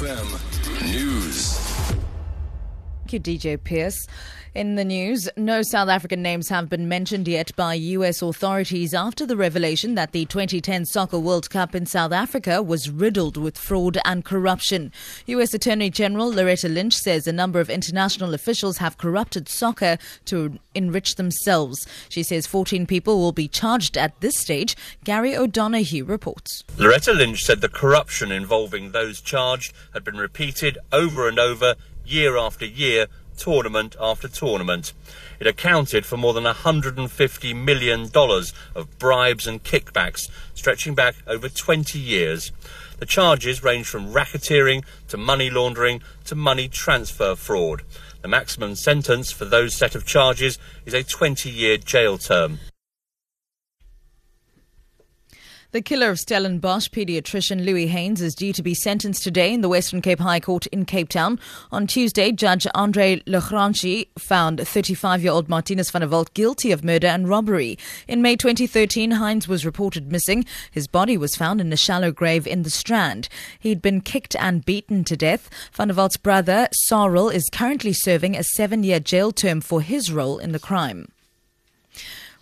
FM News. Thank you, DJ Pierce. In the news, no South African names have been mentioned yet by U.S. authorities after the revelation that the 2010 Soccer World Cup in South Africa was riddled with fraud and corruption. U.S. Attorney General Loretta Lynch says a number of international officials have corrupted soccer to enrich themselves. She says 14 people will be charged at this stage. Gary O'Donoghue reports. Loretta Lynch said the corruption involving those charged had been repeated over and over, year after year tournament after tournament. It accounted for more than $150 million of bribes and kickbacks, stretching back over 20 years. The charges range from racketeering to money laundering to money transfer fraud. The maximum sentence for those set of charges is a 20 year jail term. The killer of Stellenbosch pediatrician Louis Haines is due to be sentenced today in the Western Cape High Court in Cape Town. On Tuesday, Judge Andre Le Grange found 35-year-old Martinez van der guilty of murder and robbery. In May 2013, Haines was reported missing. His body was found in a shallow grave in the Strand. He'd been kicked and beaten to death. Van der brother, Cyril, is currently serving a seven-year jail term for his role in the crime.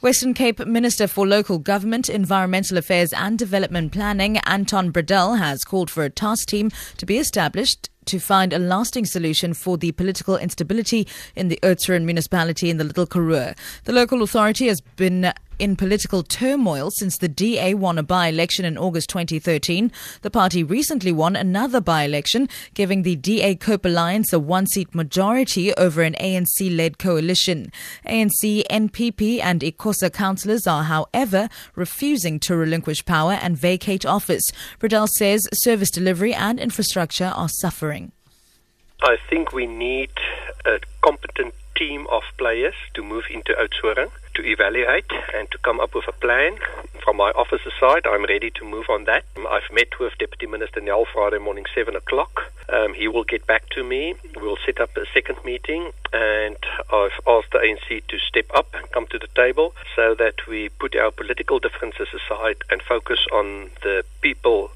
Western Cape Minister for Local Government, Environmental Affairs and Development Planning, Anton Bredell, has called for a task team to be established to find a lasting solution for the political instability in the Oudtshoorn municipality in the Little Karoo. The local authority has been in political turmoil since the DA won a by election in August 2013. The party recently won another by election, giving the DA Cope Alliance a one seat majority over an ANC led coalition. ANC, NPP, and ICOSA councillors are, however, refusing to relinquish power and vacate office. Bredell says service delivery and infrastructure are suffering. I think we need a competent team of players to move into Oudtshoorn to evaluate and to come up with a plan. From my office's side, I'm ready to move on that. I've met with Deputy Minister Nel Friday morning, 7 o'clock. Um, he will get back to me. We'll set up a second meeting, and I've asked the ANC to step up and come to the table so that we put our political differences aside and focus on the people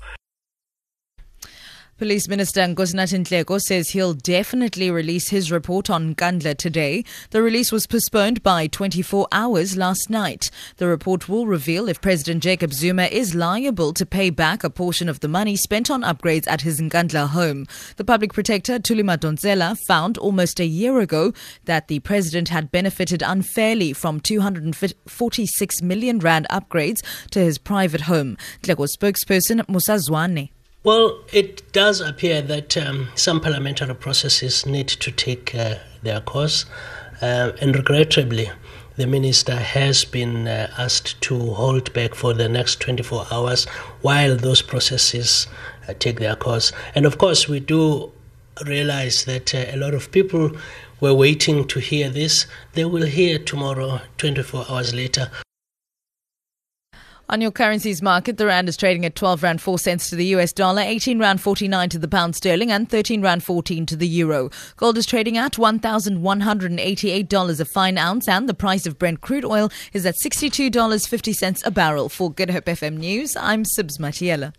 Police Minister Nkosinathi Nhleko says he'll definitely release his report on Nkandla today. The release was postponed by 24 hours last night. The report will reveal if President Jacob Zuma is liable to pay back a portion of the money spent on upgrades at his Nkandla home. The public protector Thuli Madonsela found almost a year ago that the president had benefited unfairly from 246 million rand upgrades to his private home. Nhleko's spokesperson Musa Zwane. Well, it does appear that um, some parliamentary processes need to take uh, their course, uh, and regrettably, the minister has been uh, asked to hold back for the next 24 hours while those processes uh, take their course. And of course, we do realize that uh, a lot of people were waiting to hear this. They will hear tomorrow, 24 hours later. On your currencies market, the rand is trading at 12 rand 4 cents to the US dollar, 18 rand 49 to the pound sterling, and 13 rand 14 to the euro. Gold is trading at $1,188 a fine ounce, and the price of Brent crude oil is at $62.50 a barrel. For Good Hope FM News, I'm Sibs Matiela.